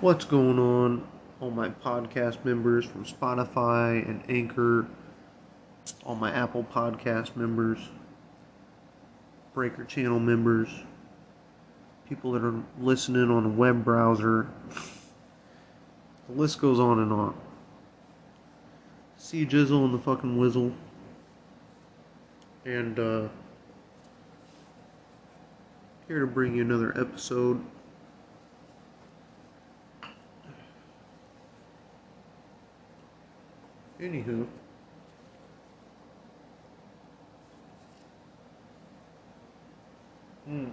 What's going on, all my podcast members from Spotify and Anchor, all my Apple Podcast members, Breaker Channel members, people that are listening on a web browser. The list goes on and on. See Jizzle and the fucking Whizzle. And, uh, here to bring you another episode. Anywho. Hmm.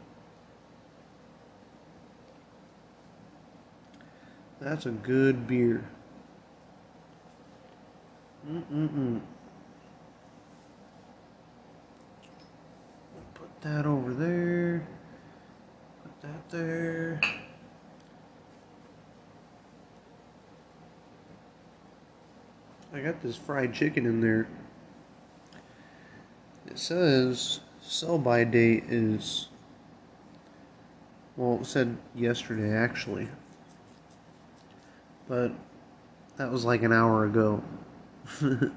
That's a good beer. Mm-mm-mm. Put that over there. Put that there. I got this fried chicken in there. It says sell by date is well, it said yesterday actually. But that was like an hour ago.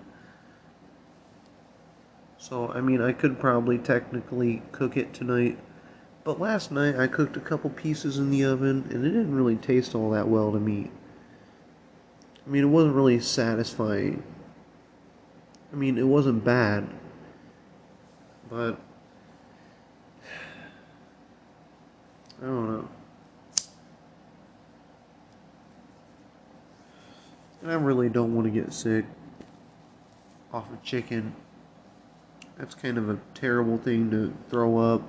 so, I mean, I could probably technically cook it tonight. But last night I cooked a couple pieces in the oven and it didn't really taste all that well to me. I mean, it wasn't really satisfying. I mean, it wasn't bad. But I don't know. And I really don't want to get sick off of chicken. That's kind of a terrible thing to throw up.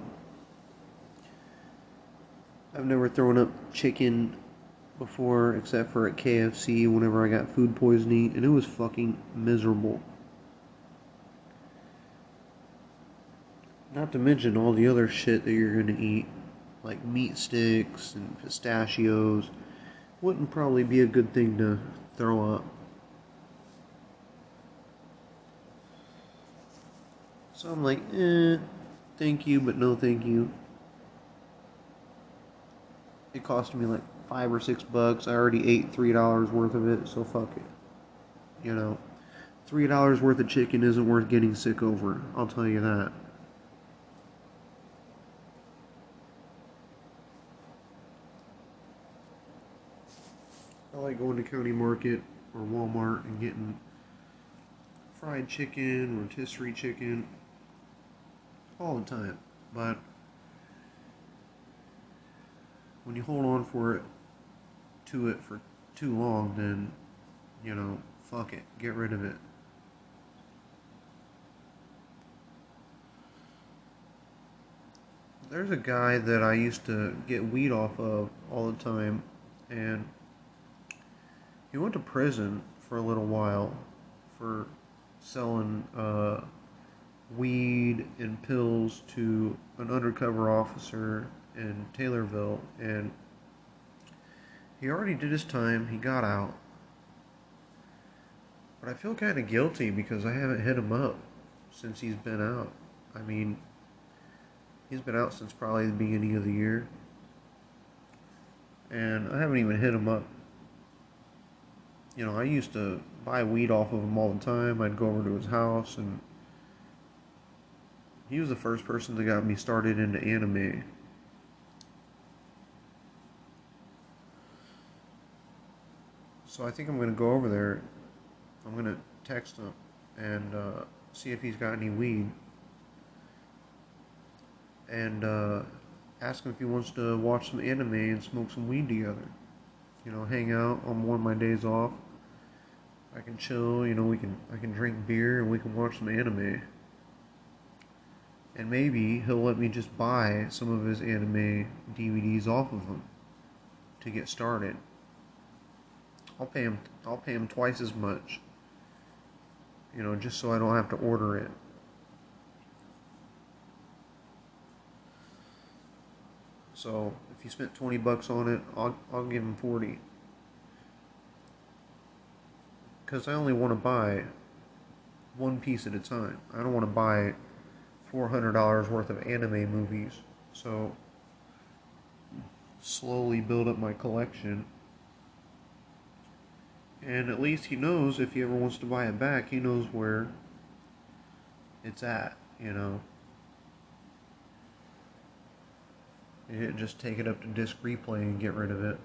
I've never thrown up chicken before except for at KFC whenever I got food poisoning, and it was fucking miserable. Not to mention all the other shit that you're gonna eat, like meat sticks and pistachios. Wouldn't probably be a good thing to throw up. So I'm like, eh, thank you, but no thank you. It cost me like five or six bucks. I already ate three dollars worth of it, so fuck it. You know, three dollars worth of chicken isn't worth getting sick over. I'll tell you that. I like going to County Market or Walmart and getting fried chicken, rotisserie chicken all the time. But when you hold on for it to it for too long, then you know, fuck it, get rid of it. There's a guy that I used to get weed off of all the time, and he went to prison for a little while for selling uh, weed and pills to an undercover officer in Taylorville, and he already did his time. He got out, but I feel kind of guilty because I haven't hit him up since he's been out. I mean, he's been out since probably the beginning of the year, and I haven't even hit him up you know, I used to buy weed off of him all the time. I'd go over to his house, and he was the first person that got me started into anime. So I think I'm going to go over there. I'm going to text him and uh, see if he's got any weed. And uh, ask him if he wants to watch some anime and smoke some weed together you know, hang out on one of my days off. I can chill, you know, we can I can drink beer and we can watch some anime. And maybe he'll let me just buy some of his anime DVDs off of him to get started. I'll pay him I'll pay him twice as much. You know, just so I don't have to order it. So if you spent 20 bucks on it, I'll, I'll give him 40. Because I only want to buy one piece at a time. I don't want to buy $400 worth of anime movies. So, slowly build up my collection And at least he knows if he ever wants to buy it back, he knows where it's at, you know. You just take it up to disc replay and get rid of it.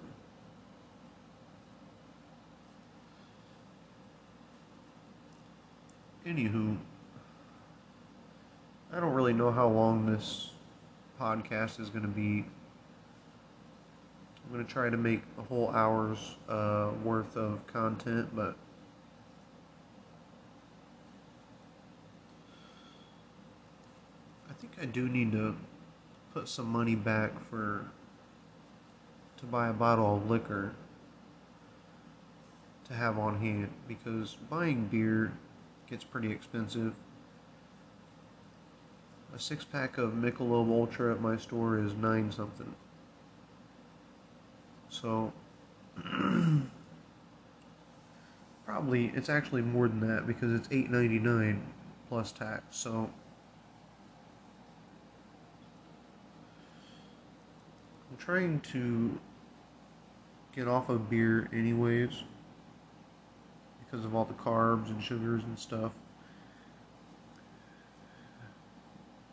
Anywho, I don't really know how long this podcast is going to be. I'm going to try to make a whole hour's uh, worth of content, but I think I do need to put some money back for to buy a bottle of liquor to have on hand because buying beer gets pretty expensive. A six pack of Michelob Ultra at my store is nine something. So probably it's actually more than that because it's eight ninety nine plus tax. So I'm trying to get off of beer anyways because of all the carbs and sugars and stuff.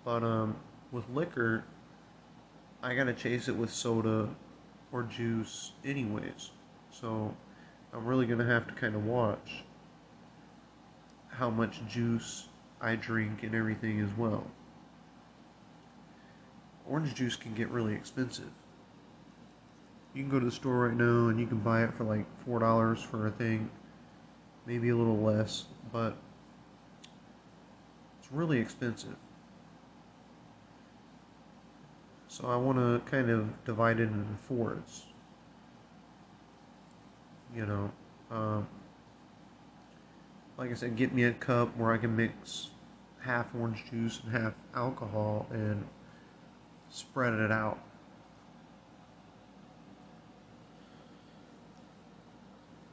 But um, with liquor, I gotta chase it with soda or juice anyways. So I'm really gonna have to kind of watch how much juice I drink and everything as well. Orange juice can get really expensive. You can go to the store right now and you can buy it for like four dollars for a thing, maybe a little less, but it's really expensive. So I want to kind of divide it into fours. You know, um, like I said, get me a cup where I can mix half orange juice and half alcohol and spread it out.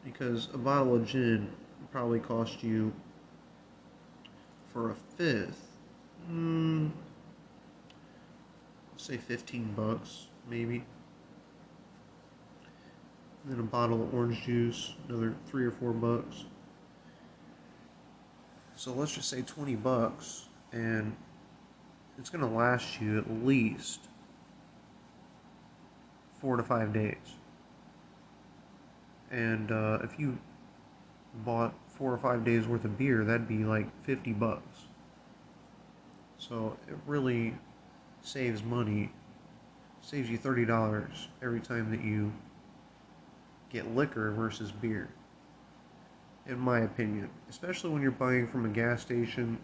Because a bottle of gin probably cost you for a fifth. Mm, say 15 bucks, maybe. And then a bottle of orange juice, another three or four bucks. So let's just say 20 bucks, and it's going to last you at least four to five days. And uh, if you bought four or five days worth of beer, that'd be like 50 bucks. So it really saves money, saves you $30 every time that you get liquor versus beer. In my opinion, especially when you're buying from a gas station.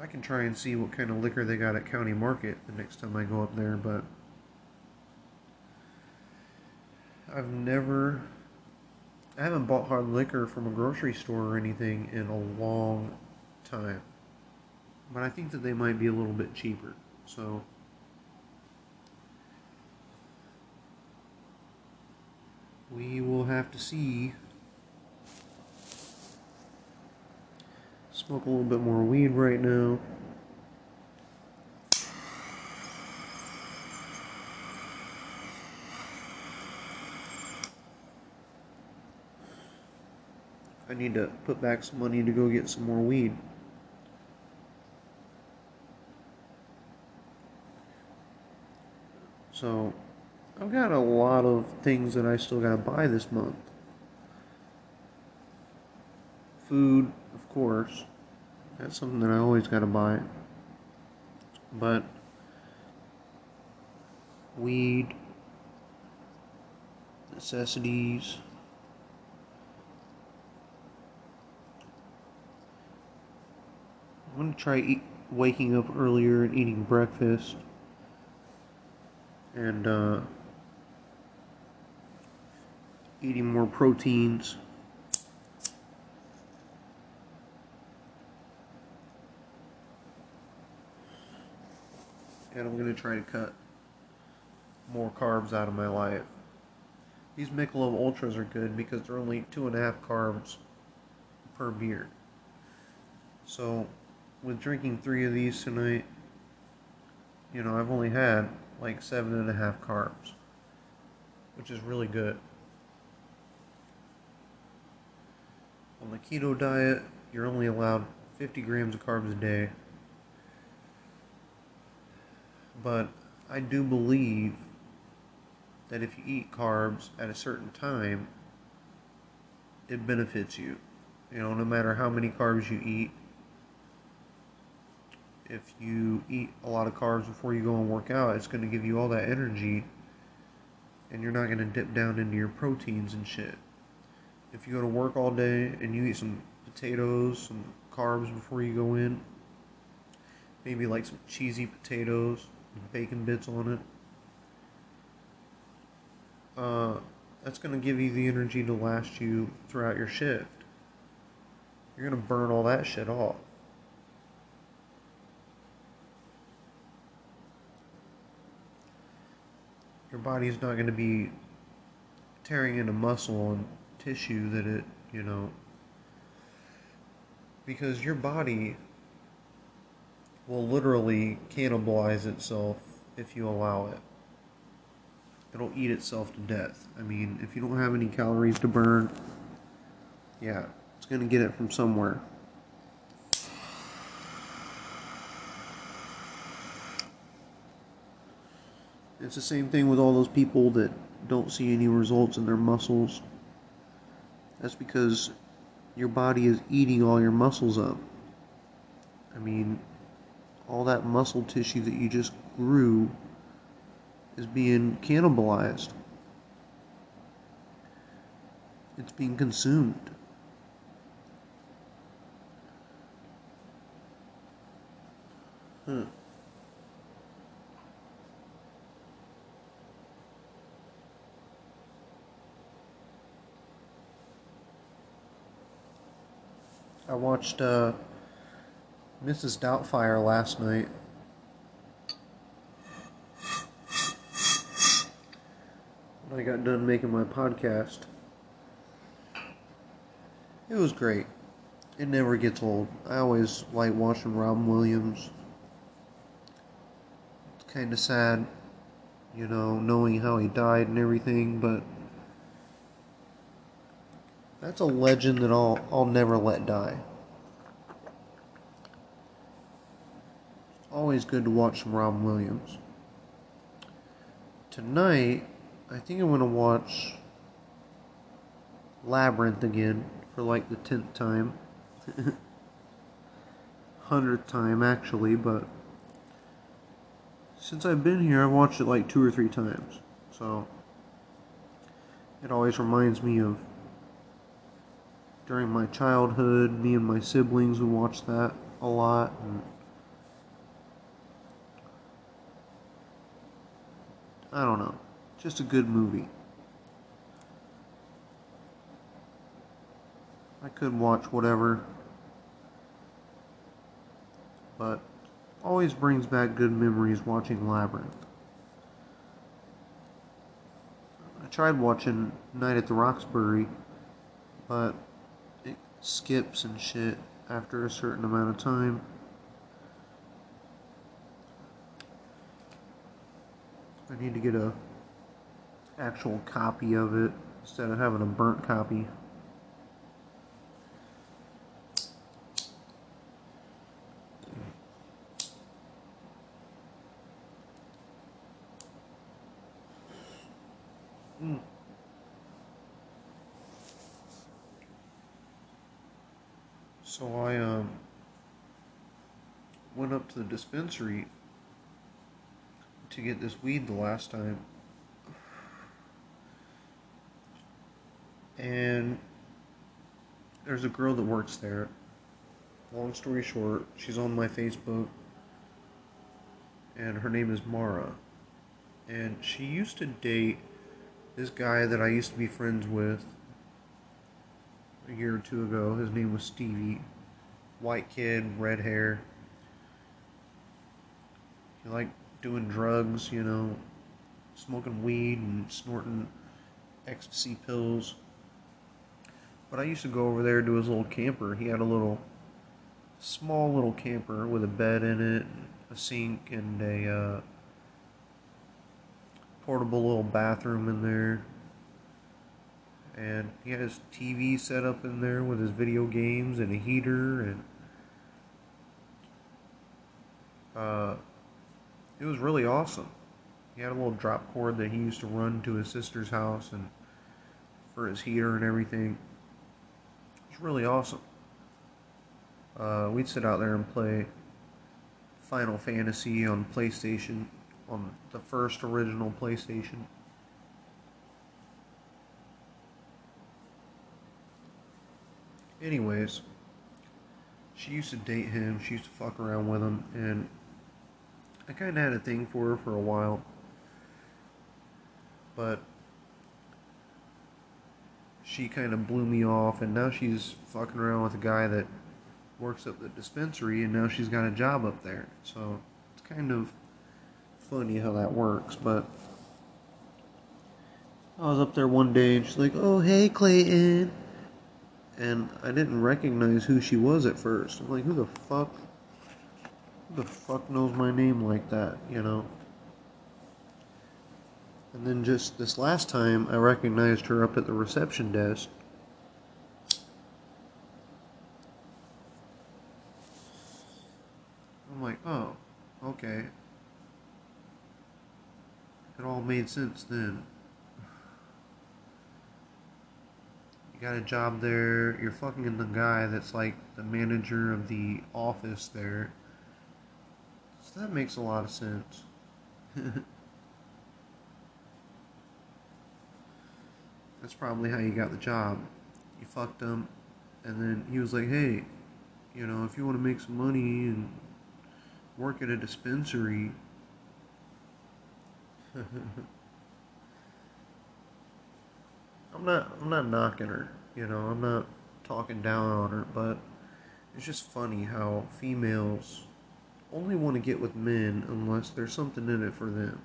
I can try and see what kind of liquor they got at County Market the next time I go up there, but I've never I haven't bought hard liquor from a grocery store or anything in a long time. But I think that they might be a little bit cheaper. So we will have to see. Smoke a little bit more weed right now. I need to put back some money to go get some more weed. So, I've got a lot of things that I still gotta buy this month. Food, of course. That's something that I always gotta buy. But, weed, necessities, I'm going to try eat, waking up earlier and eating breakfast. And uh, eating more proteins. And I'm going to try to cut more carbs out of my life. These Michelob Ultras are good because they're only two and a half carbs per beer. So with drinking three of these tonight, you know, I've only had like seven and a half carbs, which is really good. On the keto diet, you're only allowed 50 grams of carbs a day. But I do believe that if you eat carbs at a certain time, it benefits you. You know, no matter how many carbs you eat, if you eat a lot of carbs before you go and work out, it's going to give you all that energy and you're not going to dip down into your proteins and shit. If you go to work all day and you eat some potatoes, some carbs before you go in, maybe like some cheesy potatoes, bacon bits on it, uh, that's going to give you the energy to last you throughout your shift. You're going to burn all that shit off. Your body's not going to be tearing into muscle and tissue that it, you know, because your body will literally cannibalize itself if you allow it. It'll eat itself to death. I mean, if you don't have any calories to burn, yeah, it's going to get it from somewhere. It's the same thing with all those people that don't see any results in their muscles. That's because your body is eating all your muscles up. I mean, all that muscle tissue that you just grew is being cannibalized. It's being consumed. Huh. I watched uh, Mrs. Doubtfire last night. When I got done making my podcast. It was great. It never gets old. I always like watching Robin Williams. It's kind of sad, you know, knowing how he died and everything, but that's a legend that I'll I'll never let die. Always good to watch some Robin Williams. Tonight, I think I'm gonna watch Labyrinth again for like the tenth time. Hundredth time actually, but since I've been here I've watched it like two or three times. So it always reminds me of during my childhood, me and my siblings would watch that a lot. And I don't know. Just a good movie. I could watch whatever. But always brings back good memories watching Labyrinth. I tried watching Night at the Roxbury, but skips and shit after a certain amount of time. I need to get a actual copy of it instead of having a burnt copy. So I um, went up to the dispensary to get this weed the last time. And there's a girl that works there. Long story short, she's on my Facebook. And her name is Mara. And she used to date this guy that I used to be friends with a year or two ago. His name was Stevie. White kid, red hair. He liked doing drugs, you know, smoking weed and snorting ecstasy pills. But I used to go over there to his little camper. He had a little, small little camper with a bed in it, a sink, and a uh, portable little bathroom in there. And he had his TV set up in there with his video games and a heater and uh, it was really awesome. He had a little drop cord that he used to run to his sister's house and for his heater and everything. It's really awesome. Uh, we'd sit out there and play Final Fantasy on PlayStation, on the first original PlayStation. Anyways, she used to date him, she used to fuck around with him, and I kind of had a thing for her for a while. But she kind of blew me off, and now she's fucking around with a guy that works at the dispensary, and now she's got a job up there. So it's kind of funny how that works, but. I was up there one day and she's like, Oh, hey, Clayton. And I didn't recognize who she was at first. I'm like, Who the fuck? Who the fuck knows my name like that, you know? And then just this last time, I recognized her up at the reception desk. I'm like, oh, okay. It all made sense then. Got a job there, you're fucking the guy that's like the manager of the office there. So that makes a lot of sense. That's probably how you got the job. You fucked him, and then he was like, hey, you know, if you want to make some money and work at a dispensary. I'm not I'm not knocking her, you know, I'm not talking down on her, but it's just funny how females only want to get with men unless there's something in it for them.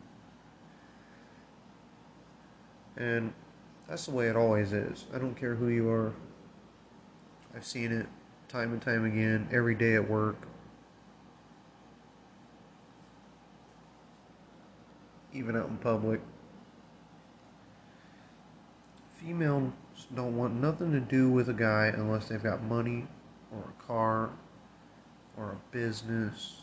And that's the way it always is. I don't care who you are. I've seen it time and time again, every day at work. Even out in public. Females don't want nothing to do with a guy unless they've got money or a car or a business.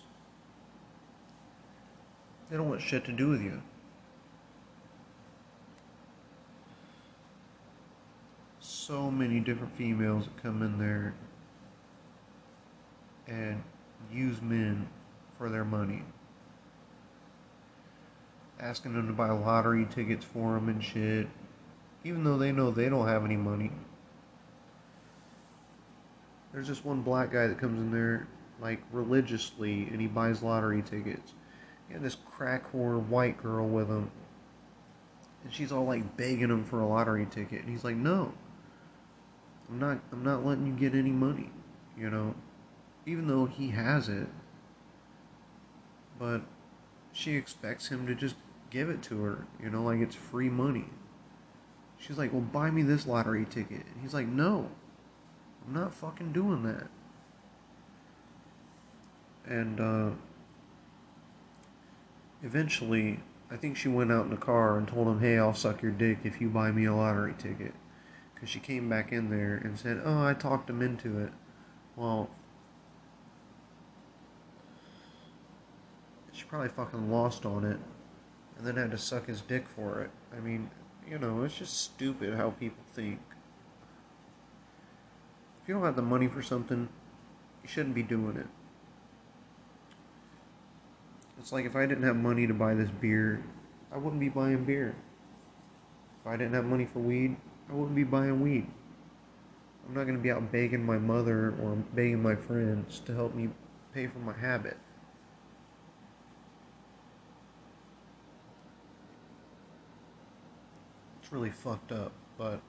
They don't want shit to do with you. So many different females that come in there and use men for their money. Asking them to buy lottery tickets for them and shit, even though they know they don't have any money. There's this one black guy that comes in there like religiously and he buys lottery tickets. And this crack whore white girl with him. And she's all like begging him for a lottery ticket. And he's like, no. I'm not I'm not letting you get any money, you know. Even though he has it. But she expects him to just give it to her, you know, like it's free money. She's like, "Well, buy me this lottery ticket." And he's like, "No. I'm not fucking doing that." And uh Eventually, I think she went out in the car and told him, hey, I'll suck your dick if you buy me a lottery ticket. Because she came back in there and said, oh, I talked him into it. Well, she probably fucking lost on it and then had to suck his dick for it. I mean, you know, it's just stupid how people think. If you don't have the money for something, you shouldn't be doing it. It's like if I didn't have money to buy this beer, I wouldn't be buying beer. If I didn't have money for weed, I wouldn't be buying weed. I'm not going to be out begging my mother or begging my friends to help me pay for my habit. It's really fucked up, but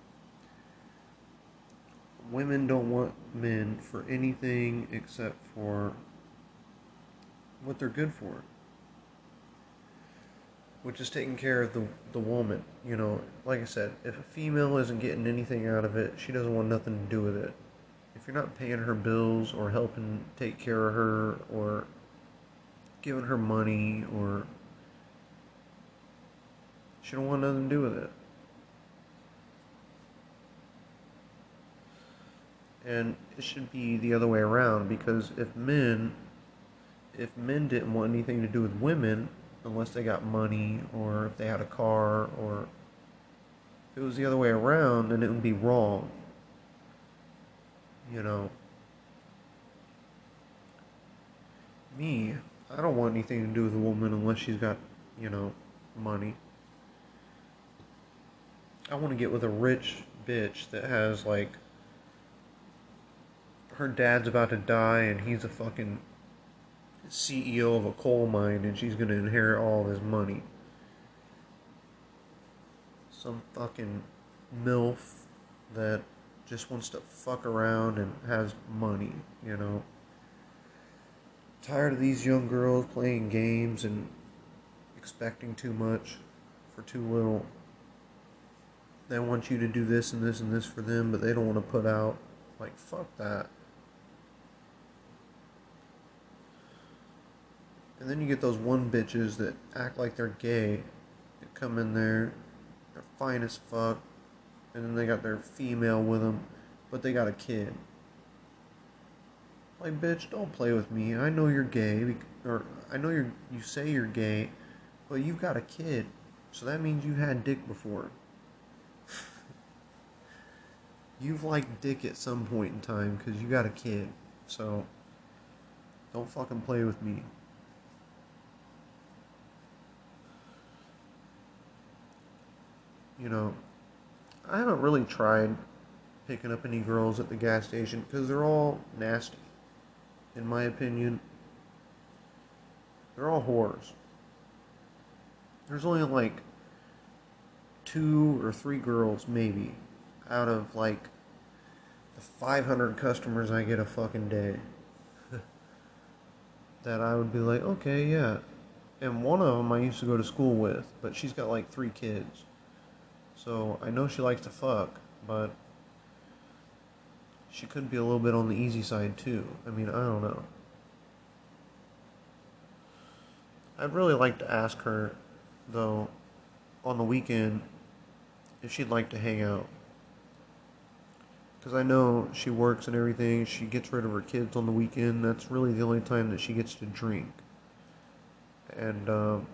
women don't want men for anything except for what they're good for which is taking care of the the woman. You know, like I said, if a female isn't getting anything out of it, she doesn't want nothing to do with it. If you're not paying her bills or helping take care of her or giving her money or She don't want nothing to do with it. And it should be the other way around because if men if men didn't want anything to do with women unless they got money or if they had a car or if it was the other way around then it would be wrong. You know. Me, I don't want anything to do with a woman unless she's got, you know, money. I want to get with a rich bitch that has like her dad's about to die and he's a fucking CEO of a coal mine and she's gonna inherit all of his money. Some fucking MILF that just wants to fuck around and has money, you know. Tired of these young girls playing games and expecting too much for too little. They want you to do this and this and this for them, but they don't want to put out. Like, fuck that. And then you get those one bitches that act like they're gay. They come in there, they're fine as fuck, and then they got their female with them, but they got a kid. Like, bitch, don't play with me. I know you're gay, or I know you're you say you're gay, but you've got a kid, so that means you had dick before. you've liked dick at some point in time because you got a kid, so don't fucking play with me. You know, I haven't really tried picking up any girls at the gas station because they're all nasty. In my opinion, they're all whores. There's only like two or three girls, maybe, out of like the 500 customers I get a fucking day that I would be like, okay, yeah. And one of them I used to go to school with, but she's got like three kids. So I know she likes to fuck, but she could be a little bit on the easy side too. I mean, I don't know. I'd really like to ask her, though, on the weekend, if she'd like to hang out. Because I know she works and everything, she gets rid of her kids on the weekend. That's really the only time that she gets to drink. And, um,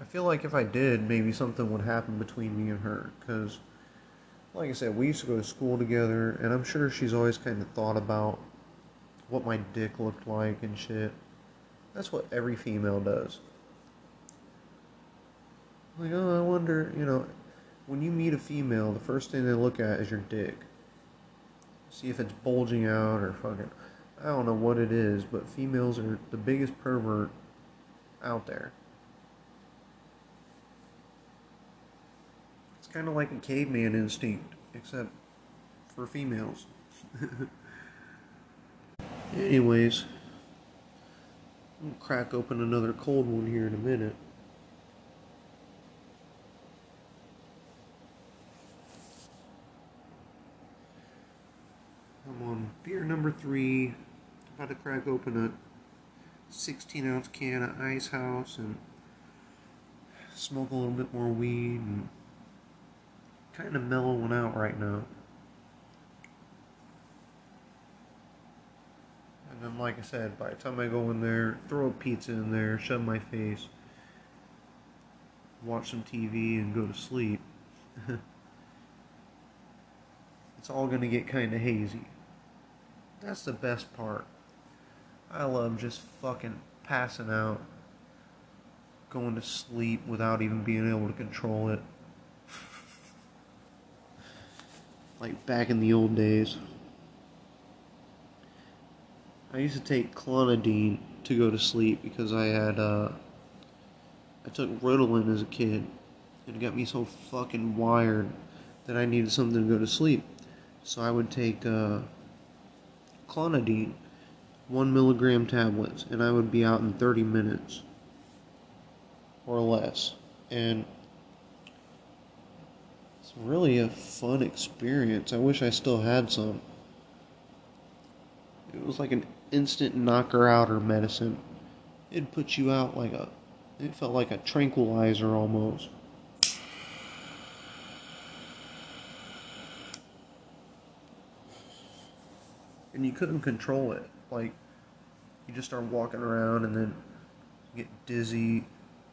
I feel like if I did, maybe something would happen between me and her. Because, like I said, we used to go to school together, and I'm sure she's always kind of thought about what my dick looked like and shit. That's what every female does. Like, oh, I wonder, you know, when you meet a female, the first thing they look at is your dick. See if it's bulging out or fucking. I don't know what it is, but females are the biggest pervert out there. Kind of like a caveman instinct, except for females. Anyways, I'm gonna crack open another cold one here in a minute. I'm on beer number three. About to crack open a 16 ounce can of Ice House and smoke a little bit more weed and kind of mellowing out right now. And then, like I said, by the time I go in there, throw a pizza in there, shove my face, watch some TV, and go to sleep, it's all going to get kind of hazy. That's the best part. I love just fucking passing out, going to sleep without even being able to control it. Like back in the old days. I used to take clonidine to go to sleep because I had uh, I took Ritalin as a kid, and it got me so fucking wired that I needed something to go to sleep. So I would take uh, clonidine, one milligram tablets, and I would be out in 30 minutes or less. And really a fun experience. I wish I still had some. It was like an instant knocker outer medicine. It'd put you out like a It felt like a tranquilizer almost. And you couldn't control it. Like, you just start walking around and then you get dizzy,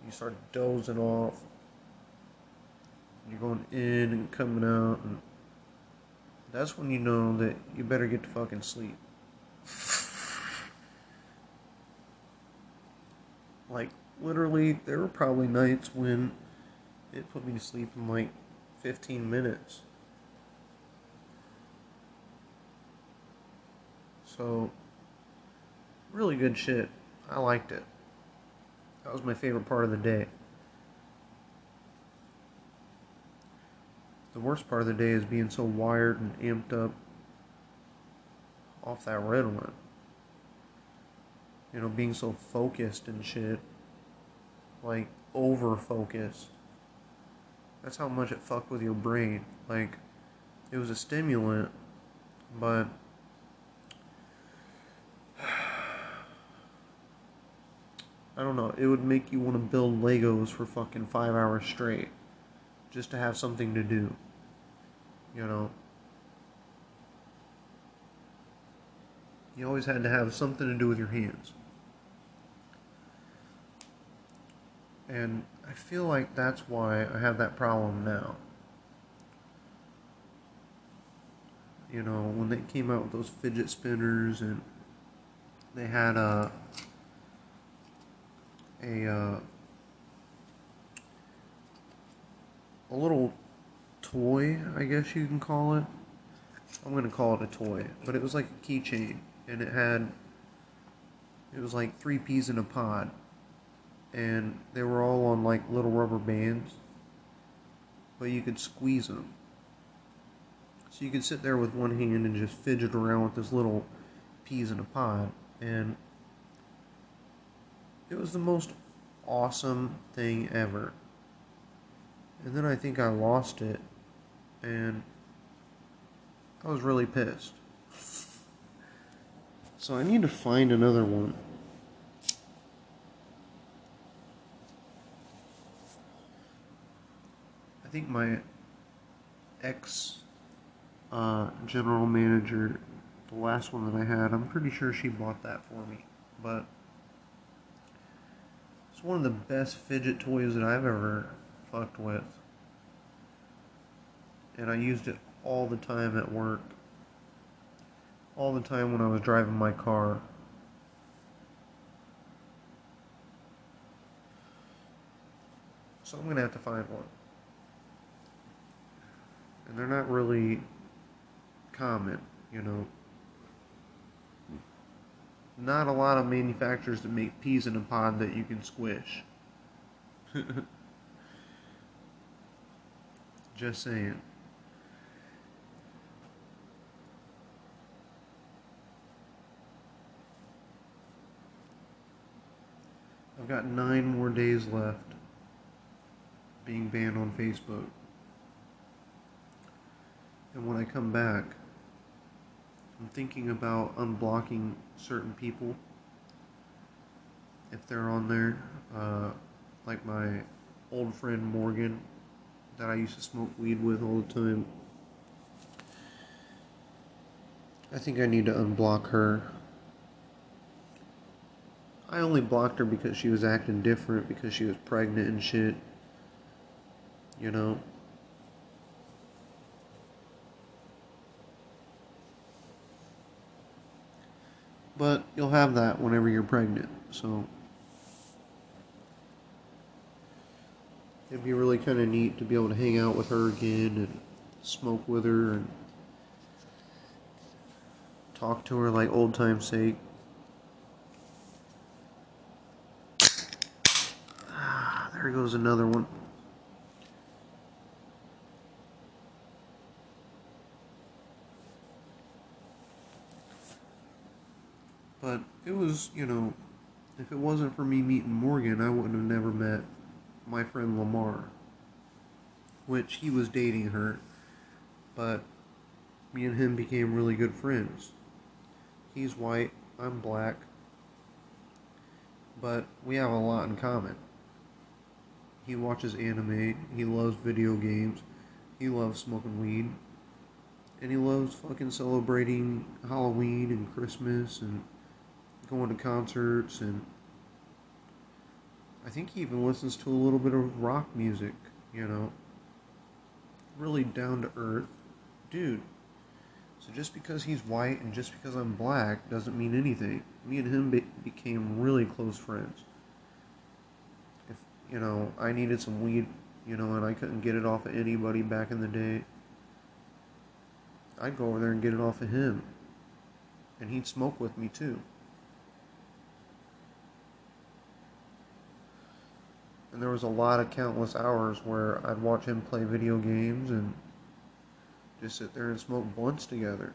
you start dozing off. You're going in and coming out, and that's when you know that you better get to fucking sleep. like, literally, there were probably nights when it put me to sleep in like 15 minutes. So, really good shit. I liked it. That was my favorite part of the day. The worst part of the day is being so wired and amped up off that red. You know, being so focused and shit. Like, over focused. That's how much it fucked with your brain. Like, it was a stimulant, but. I don't know, it would make you want to build Legos for fucking five hours straight just to have something to do. You know? You always had to have something to do with your hands. And I feel like that's why I have that problem now. You know, when they came out with those fidget spinners and they had a a uh, a little toy, I guess you can call it. I'm gonna call it a toy, but it was like a keychain, and it had it was like three peas in a pod, and they were all on like little rubber bands, but you could squeeze them. So you could sit there with one hand and just fidget around with this little peas in a pod, and it was the most awesome thing ever. And then I think I lost it, and I was really pissed. So I need to find another one. I think my ex uh, general manager, the last one that I had, I'm pretty sure she bought that for me. But it's one of the best fidget toys that I've ever fucked with. And I used it all the time at work. All the time when I was driving my car. So I'm going to have to find one. And they're not really common, you know. Not a lot of manufacturers that make peas in a pod that you can squish. Just saying. Got nine more days left being banned on Facebook. And when I come back, I'm thinking about unblocking certain people if they're on there. Uh, like my old friend Morgan that I used to smoke weed with all the time. I think I need to unblock her. I only blocked her because she was acting different, because she was pregnant and shit. You know? But you'll have that whenever you're pregnant, so. it'd be really kind of neat to be able to hang out with her again and smoke with her and talk to her like old time's sake. There goes another one. But it was, you know, if it wasn't for me meeting Morgan, I wouldn't have never met my friend Lamar, which he was dating her, but me and him became really good friends. He's white, I'm black, but we have a lot in common. He watches anime, he loves video games, he loves smoking weed, and he loves fucking celebrating Halloween and Christmas and going to concerts and I think he even listens to a little bit of rock music, you know. Really down to earth dude. So just because he's white and just because I'm black doesn't mean anything. Me and him be- became really close friends. You know, I needed some weed, you know, and I couldn't get it off of anybody back in the day, I'd go over there and get it off of him. And he'd smoke with me too. And there was a lot of countless hours where I'd watch him play video games and just sit there and smoke blunts together.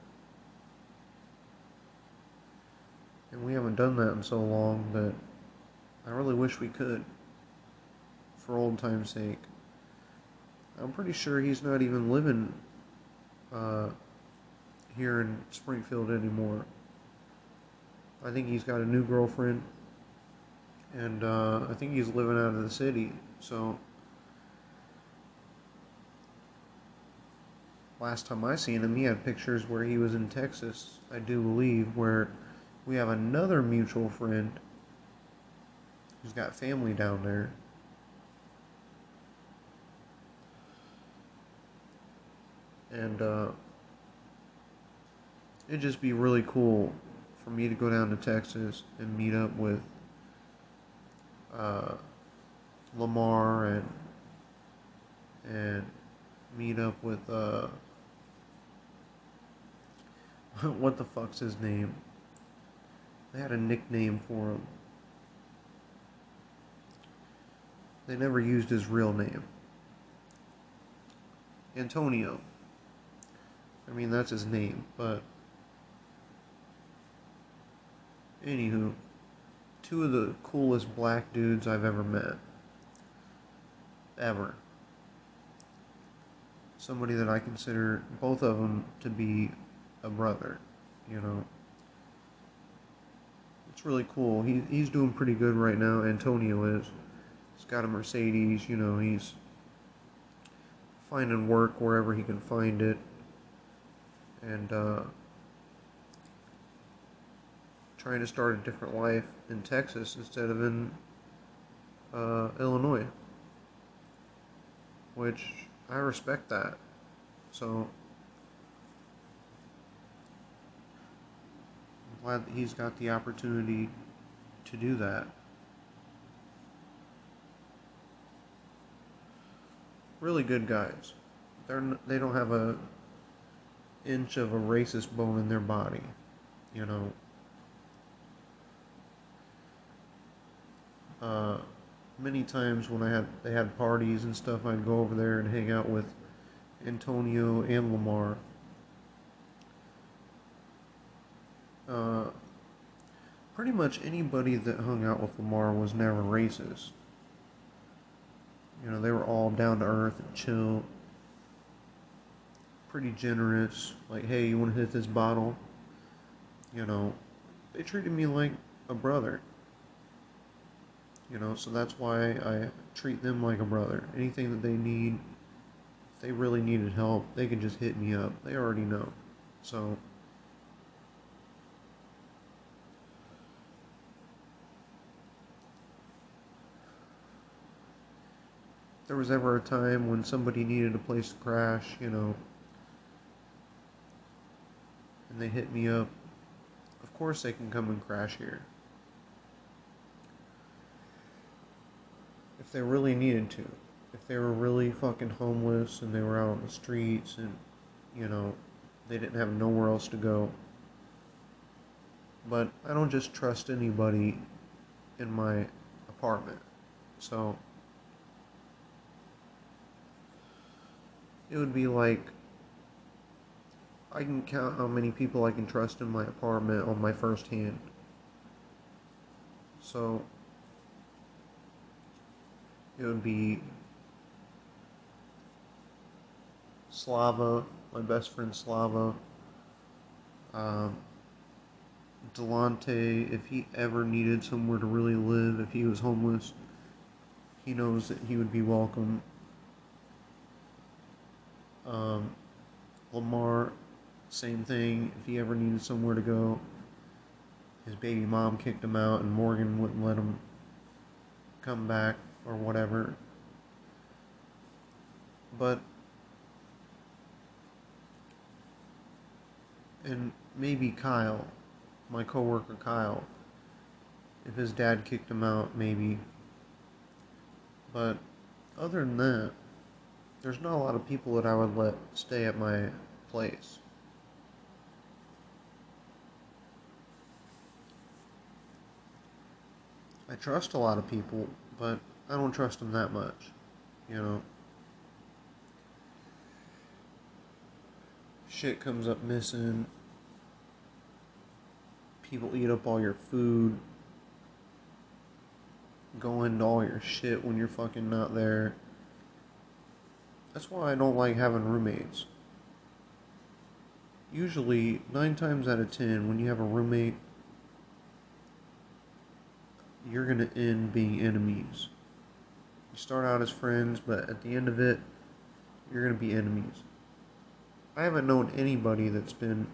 And we haven't done that in so long that I really wish we could. For old time's sake. I'm pretty sure he's not even living uh, here in Springfield anymore. I think he's got a new girlfriend, and uh, I think he's living out of the city. So last time I seen him, he had pictures where he was in Texas, I do believe, where we have another mutual friend who's got family down there. And uh, it'd just be really cool for me to go down to Texas and meet up with uh, Lamar and and meet up with uh, what the fuck's his name? They had a nickname for him. They never used his real name. Antonio. I mean, that's his name, but. Anywho, two of the coolest black dudes I've ever met. Ever. Somebody that I consider both of them to be a brother, you know. It's really cool. He, he's doing pretty good right now. Antonio is. He's got a Mercedes, you know, he's finding work wherever he can find it. And, uh, trying to start a different life in Texas instead of in uh, Illinois. Which I respect that. So I'm glad that he's got the opportunity to do that. Really good guys. They're they don't have a inch of a racist bone in their body, you know. Uh, many times when I had they had parties and stuff, I'd go over there and hang out with Antonio and Lamar uh, pretty much anybody that hung out with Lamar was never racist. You know, they were all down to earth and chill, pretty generous. Like, hey, you want to hit this bottle? You know, they treated me like a brother. You know, so that's why I treat them like a brother. Anything that they need, if they really needed help, they can just hit me up. They already know. So, there was ever a time when somebody needed a place to crash, you know, and they hit me up, of course they can come and crash here. If they really needed to. If they were really fucking homeless and they were out on the streets and, you know, they didn't have nowhere else to go. But I don't just trust anybody in my apartment. So it would be like I can count how many people I can trust in my apartment on my first hand. So it would be Slava, my best friend Slava, um, Delante, if he ever needed somewhere to really live, if he was homeless, he knows that he would be welcome. Um, Lamar, same thing. If he ever needed somewhere to go, his baby mom kicked him out, and Morgan wouldn't let him come back or whatever. But and maybe Kyle, my coworker Kyle, if his dad kicked him out, maybe. But other than that, there's not a lot of people that I would let stay at my place. I trust a lot of people, but I don't trust them that much, you know. Shit comes up missing. People eat up all your food. Go into all your shit when you're fucking not there. That's why I don't like having roommates. Usually, nine times out of ten, when you have a roommate, you're going to end being enemies. You start out as friends, but at the end of it, you're going to be enemies. I haven't known anybody that's been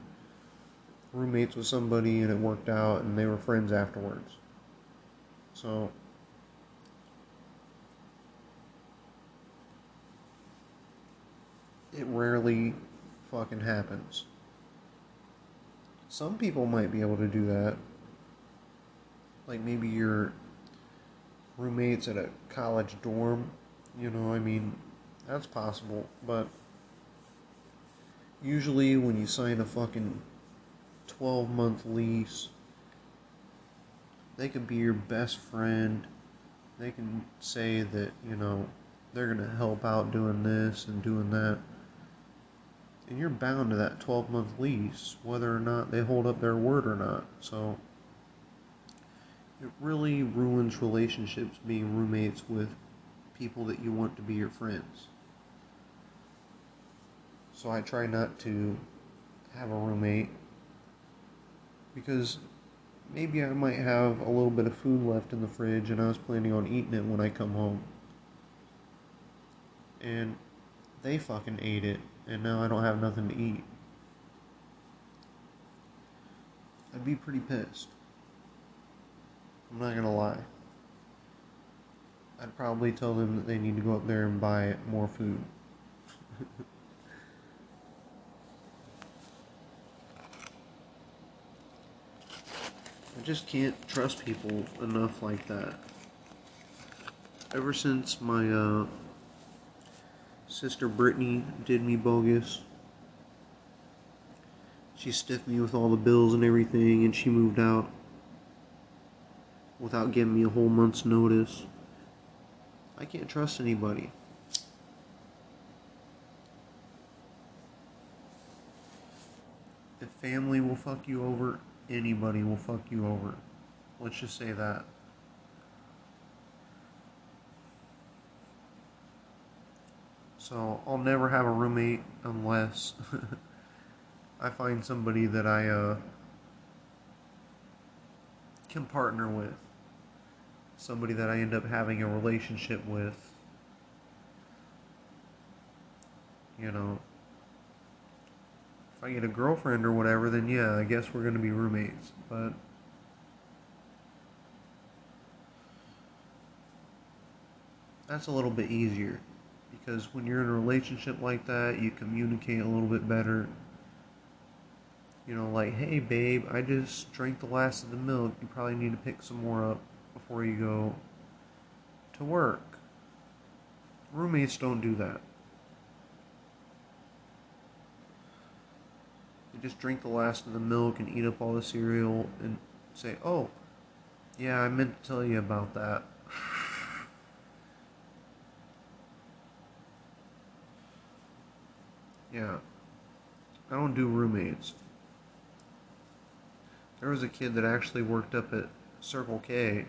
roommates with somebody and it worked out and they were friends afterwards. So, it rarely fucking happens. Some people might be able to do that like maybe your roommates at a college dorm, you know, I mean, that's possible, but usually when you sign a fucking 12 month lease, they can be your best friend. They can say that, you know, they're going to help out doing this and doing that. And you're bound to that 12 month lease, whether or not they hold up their word or not. So, it really ruins relationships being roommates with people that you want to be your friends. So I try not to have a roommate because maybe I might have a little bit of food left in the fridge and I was planning on eating it when I come home. And they fucking ate it and now I don't have nothing to eat. I'd be pretty pissed. I'm not gonna lie. I'd probably tell them that they need to go up there and buy more food. I just can't trust people enough like that. Ever since my uh, sister Brittany did me bogus, she stiffed me with all the bills and everything, and she moved out without giving me a whole month's notice. I can't trust anybody. If family will fuck you over, anybody will fuck you over. Let's just say that. So I'll never have a roommate unless I find somebody that I uh, can partner with somebody that I end up having a relationship with. You know, if I get a girlfriend or whatever, then yeah, I guess we're going to be roommates. But that's a little bit easier because when you're in a relationship like that, you communicate a little bit better. You know, like, hey, babe, I just drank the last of the milk. You probably need to pick some more up before you go to work. Roommates don't do that. They just drink the last of the milk and eat up all the cereal and say, oh, yeah, I meant to tell you about that. yeah. I don't do roommates. There was a kid that actually worked up at Circle K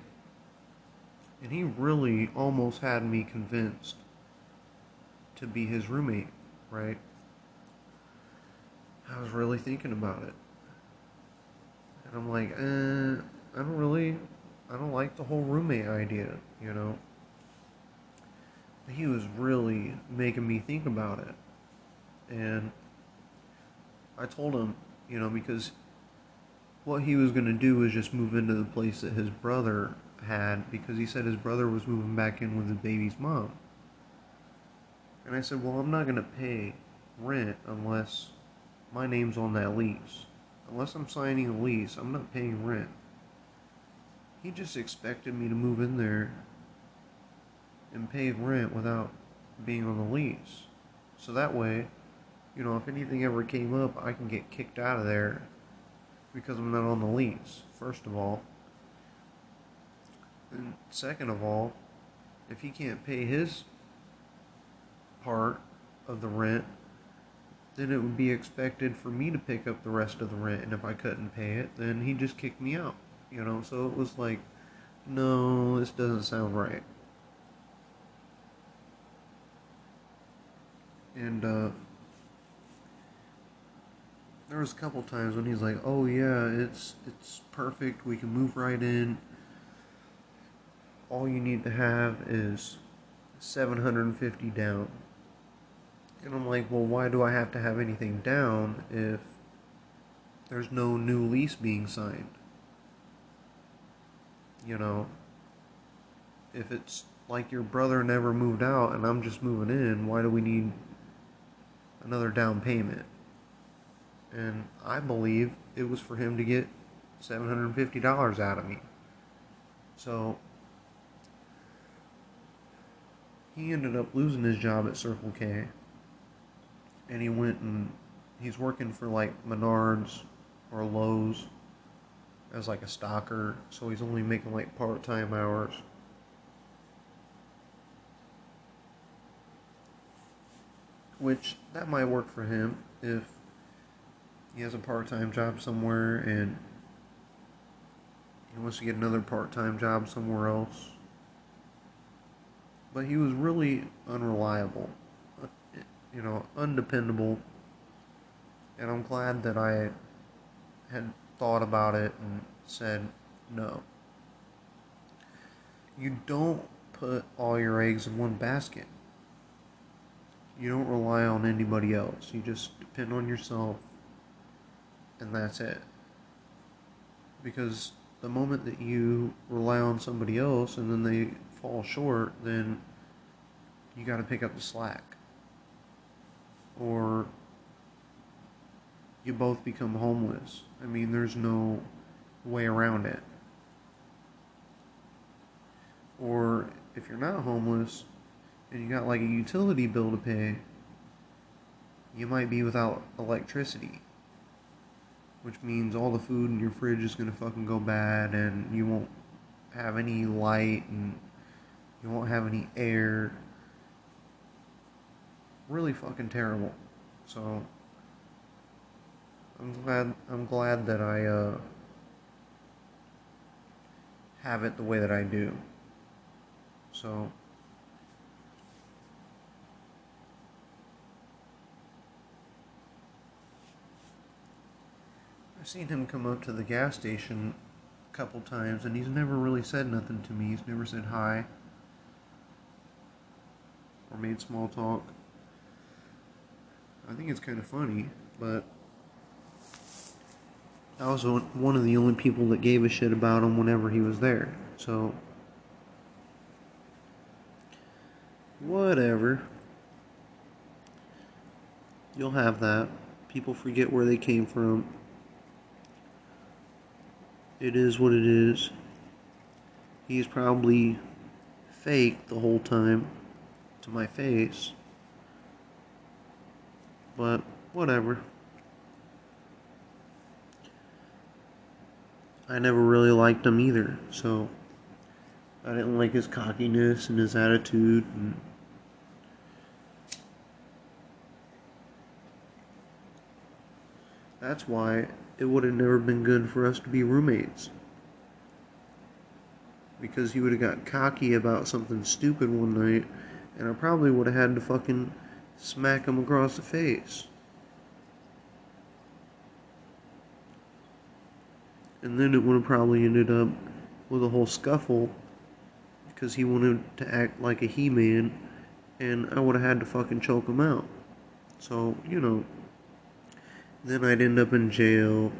and he really almost had me convinced to be his roommate, right? I was really thinking about it. And I'm like, eh, I don't really, I don't like the whole roommate idea, you know? But he was really making me think about it. And I told him, you know, because what he was going to do was just move into the place that his brother had because he said his brother was moving back in with the baby's mom. And I said, Well, I'm not going to pay rent unless my name's on that lease. Unless I'm signing a lease, I'm not paying rent. He just expected me to move in there and pay rent without being on the lease. So that way, you know, if anything ever came up, I can get kicked out of there because I'm not on the lease, first of all. And second of all, if he can't pay his part of the rent, then it would be expected for me to pick up the rest of the rent. And if I couldn't pay it, then he just kicked me out. You know, so it was like, no, this doesn't sound right. And uh, there was a couple times when he's like, "Oh yeah, it's it's perfect. We can move right in. All you need to have is 750 down." And I'm like, "Well, why do I have to have anything down if there's no new lease being signed?" You know, if it's like your brother never moved out and I'm just moving in, why do we need another down payment? And I believe it was for him to get $750 out of me. So he ended up losing his job at Circle K. And he went and he's working for like Menards or Lowe's as like a stocker. So he's only making like part time hours. Which that might work for him if he has a part time job somewhere and he wants to get another part time job somewhere else. But he was really unreliable, uh, you know, undependable. And I'm glad that I had thought about it and said no. You don't put all your eggs in one basket. You don't rely on anybody else. You just depend on yourself and that's it. Because the moment that you rely on somebody else and then they fall short, then you got to pick up the slack. Or you both become homeless. I mean, there's no way around it. Or if you're not homeless and you got like a utility bill to pay, you might be without electricity which means all the food in your fridge is going to fucking go bad and you won't have any light and you won't have any air. Really fucking terrible. So I'm glad I'm glad that I uh, have it the way that I do. So I've seen him come up to the gas station a couple times, and he's never really said nothing to me. He's never said hi or made small talk. I think it's kind of funny, but I was one of the only people that gave a shit about him whenever he was there. So, whatever. You'll have that. People forget where they came from. It is what it is. He's probably fake the whole time to my face. But whatever. I never really liked him either, so I didn't like his cockiness and his attitude and that's why it would have never been good for us to be roommates. Because he would have got cocky about something stupid one night, and I probably would have had to fucking smack him across the face. And then it would have probably ended up with a whole scuffle because he wanted to act like a He Man and I would have had to fucking choke him out. So, you know, then I'd end up in jail.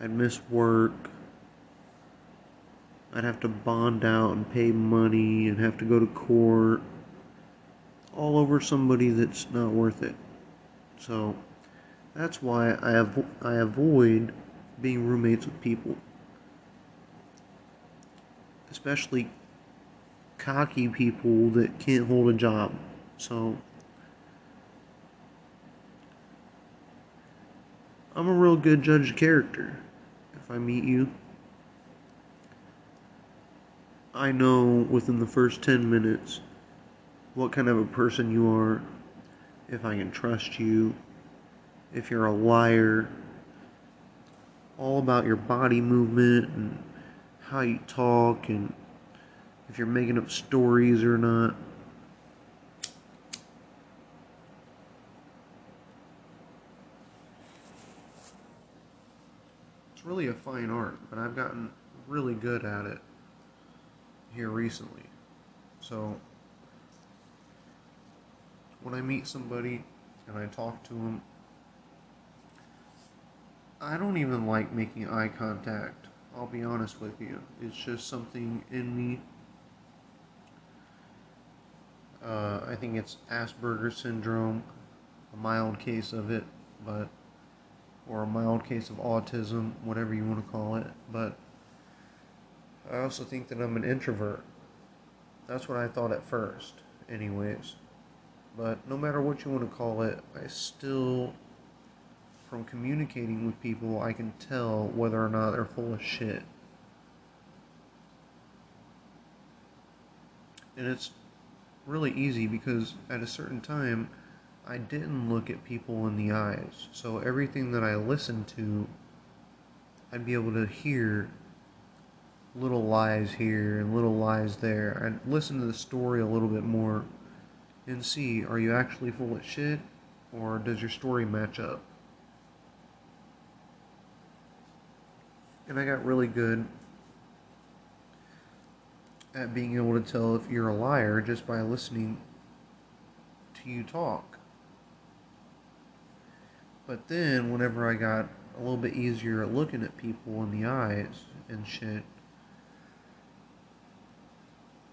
I'd miss work. I'd have to bond out and pay money and have to go to court. All over somebody that's not worth it. So, that's why I, avo- I avoid being roommates with people. Especially cocky people that can't hold a job. So, I'm a real good judge of character. If I meet you, I know within the first 10 minutes what kind of a person you are, if I can trust you, if you're a liar, all about your body movement and how you talk and if you're making up stories or not. It's really a fine art, but I've gotten really good at it here recently. So, when I meet somebody and I talk to them, I don't even like making eye contact. I'll be honest with you. It's just something in me. Uh, I think it's Asperger's syndrome, a mild case of it, but or a mild case of autism, whatever you want to call it. But I also think that I'm an introvert. That's what I thought at first, anyways. But no matter what you want to call it, I still, from communicating with people, I can tell whether or not they're full of shit. And it's really easy because at a certain time, I didn't look at people in the eyes. So everything that I listened to, I'd be able to hear little lies here and little lies there. I'd listen to the story a little bit more and see are you actually full of shit or does your story match up? And I got really good at being able to tell if you're a liar just by listening to you talk. But then, whenever I got a little bit easier at looking at people in the eyes and shit,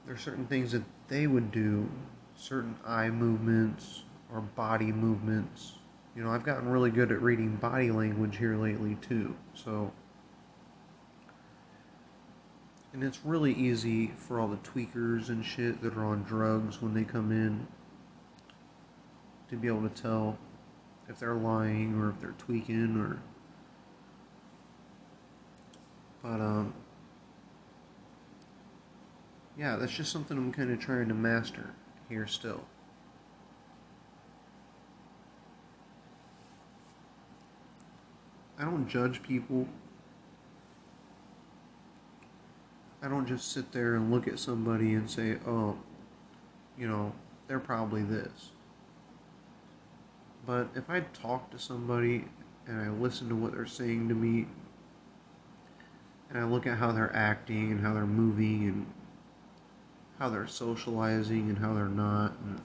there's certain things that they would do, certain eye movements or body movements. You know, I've gotten really good at reading body language here lately too. So, and it's really easy for all the tweakers and shit that are on drugs when they come in to be able to tell if they're lying or if they're tweaking or but um yeah, that's just something I'm kind of trying to master here still. I don't judge people. I don't just sit there and look at somebody and say, oh, you know, they're probably this. But if I talk to somebody and I listen to what they're saying to me, and I look at how they're acting and how they're moving and how they're socializing and how they're not, and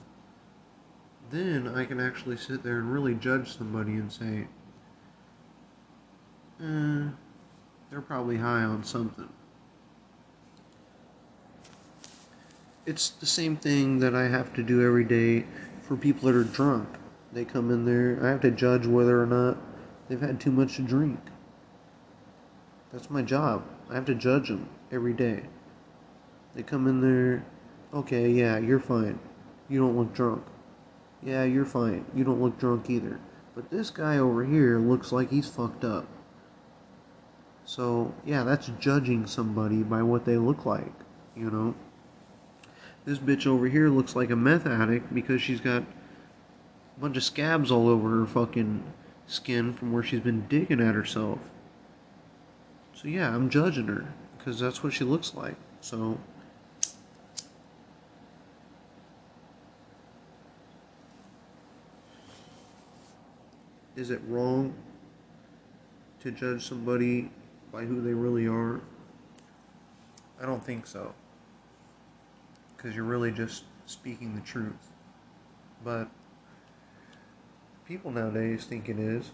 then I can actually sit there and really judge somebody and say, eh, they're probably high on something. It's the same thing that I have to do every day for people that are drunk. They come in there, I have to judge whether or not they've had too much to drink. That's my job. I have to judge them every day. They come in there, okay, yeah, you're fine. You don't look drunk. Yeah, you're fine. You don't look drunk either. But this guy over here looks like he's fucked up. So, yeah, that's judging somebody by what they look like, you know? This bitch over here looks like a meth addict because she's got a bunch of scabs all over her fucking skin from where she's been digging at herself. So, yeah, I'm judging her because that's what she looks like. So, is it wrong to judge somebody by who they really are? I don't think so. Because you're really just speaking the truth. But people nowadays think it is.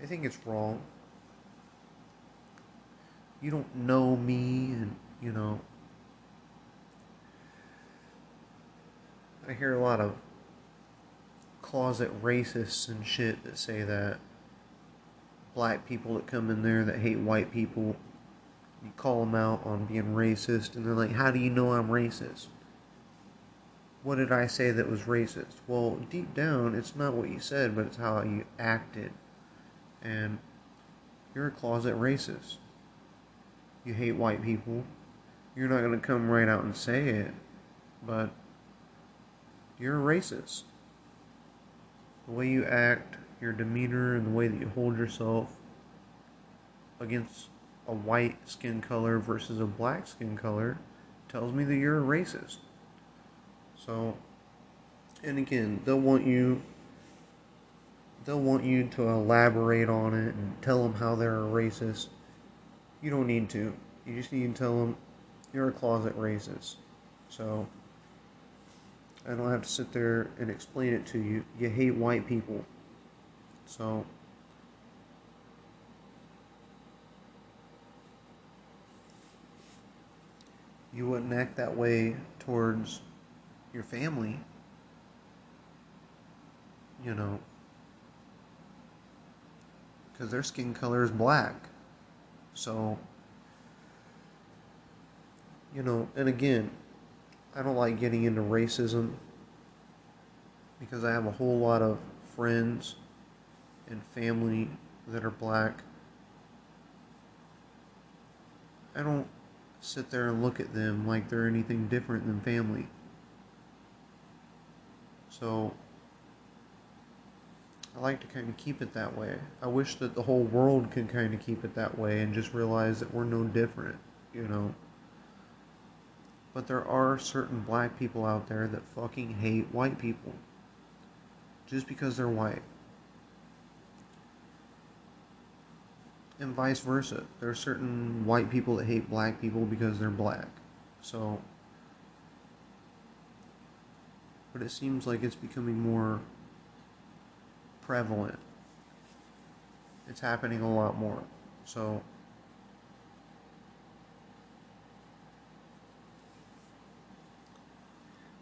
They think it's wrong. You don't know me, and you know. I hear a lot of closet racists and shit that say that black people that come in there that hate white people, you call them out on being racist, and they're like, How do you know I'm racist? What did I say that was racist? Well, deep down, it's not what you said, but it's how you acted. And you're a closet racist. You hate white people. You're not going to come right out and say it, but you're a racist. The way you act, your demeanor, and the way that you hold yourself against a white skin color versus a black skin color tells me that you're a racist. So, and again, they'll want you they'll want you to elaborate on it and tell them how they're a racist. You don't need to. You just need to tell them you're a closet racist. So, I don't have to sit there and explain it to you. You hate white people. So, you wouldn't act that way towards your family. You know, because their skin color is black. So, you know, and again, I don't like getting into racism because I have a whole lot of friends and family that are black. I don't sit there and look at them like they're anything different than family. So I like to kind of keep it that way. I wish that the whole world could kind of keep it that way and just realize that we're no different, you know. But there are certain black people out there that fucking hate white people just because they're white. And vice versa. There are certain white people that hate black people because they're black. So, but it seems like it's becoming more prevalent. It's happening a lot more. So,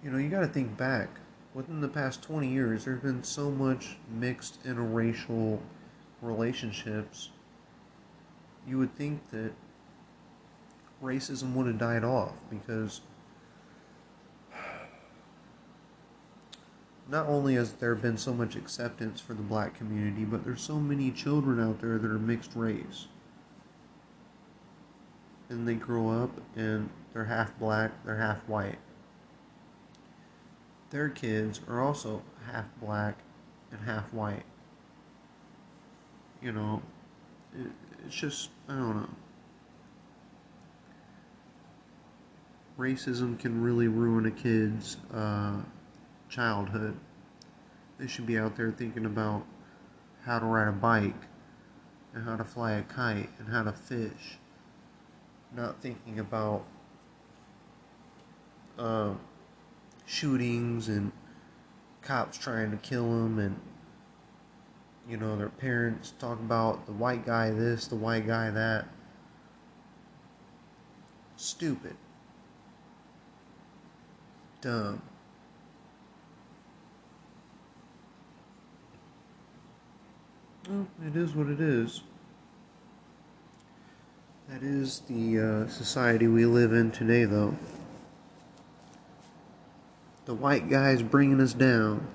you know, you got to think back. Within the past 20 years, there's been so much mixed interracial relationships. You would think that racism would have died off because not only has there been so much acceptance for the black community, but there's so many children out there that are mixed race. And they grow up and they're half black, they're half white their kids are also half black and half white. You know, it, it's just, I don't know. Racism can really ruin a kid's uh, childhood. They should be out there thinking about how to ride a bike and how to fly a kite and how to fish. Not thinking about uh, shootings and cops trying to kill them and you know their parents talk about the white guy this the white guy that. Stupid. Dumb. Well, it is what it is. That is the uh, society we live in today though the white guy is bringing us down.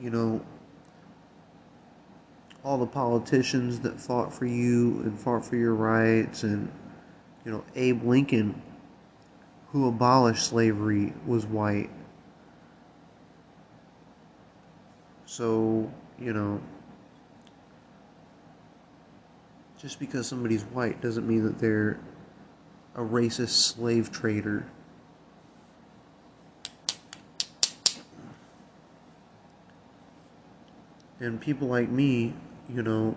You know, all the politicians that fought for you and fought for your rights, and, you know, Abe Lincoln, who abolished slavery, was white. So, you know, just because somebody's white doesn't mean that they're a racist slave trader. And people like me, you know,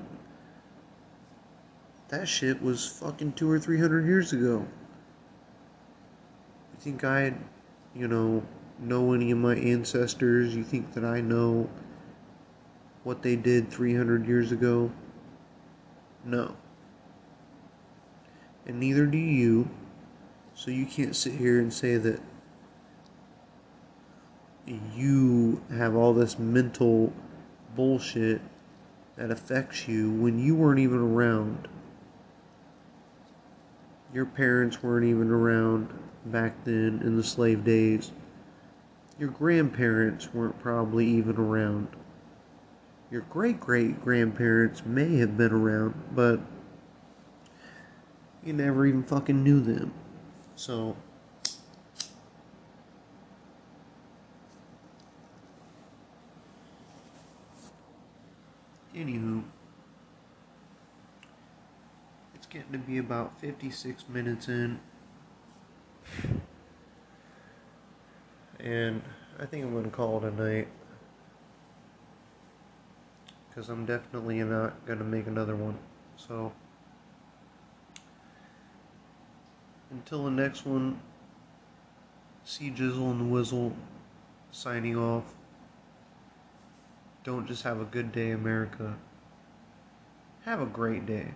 that shit was fucking two or three hundred years ago. You think I, you know, know any of my ancestors? You think that I know what they did 300 years ago? No. And neither do you. So you can't sit here and say that you have all this mental bullshit that affects you when you weren't even around. Your parents weren't even around back then in the slave days. Your grandparents weren't probably even around. Your great great grandparents may have been around, but you never even fucking knew them. So, anywho, it's getting to be about 56 minutes in. And I think I'm going to call it a night. Because I'm definitely not going to make another one. So, until the next one, see Jizzle and the Wizzle signing off. Don't just have a good day, America. Have a great day.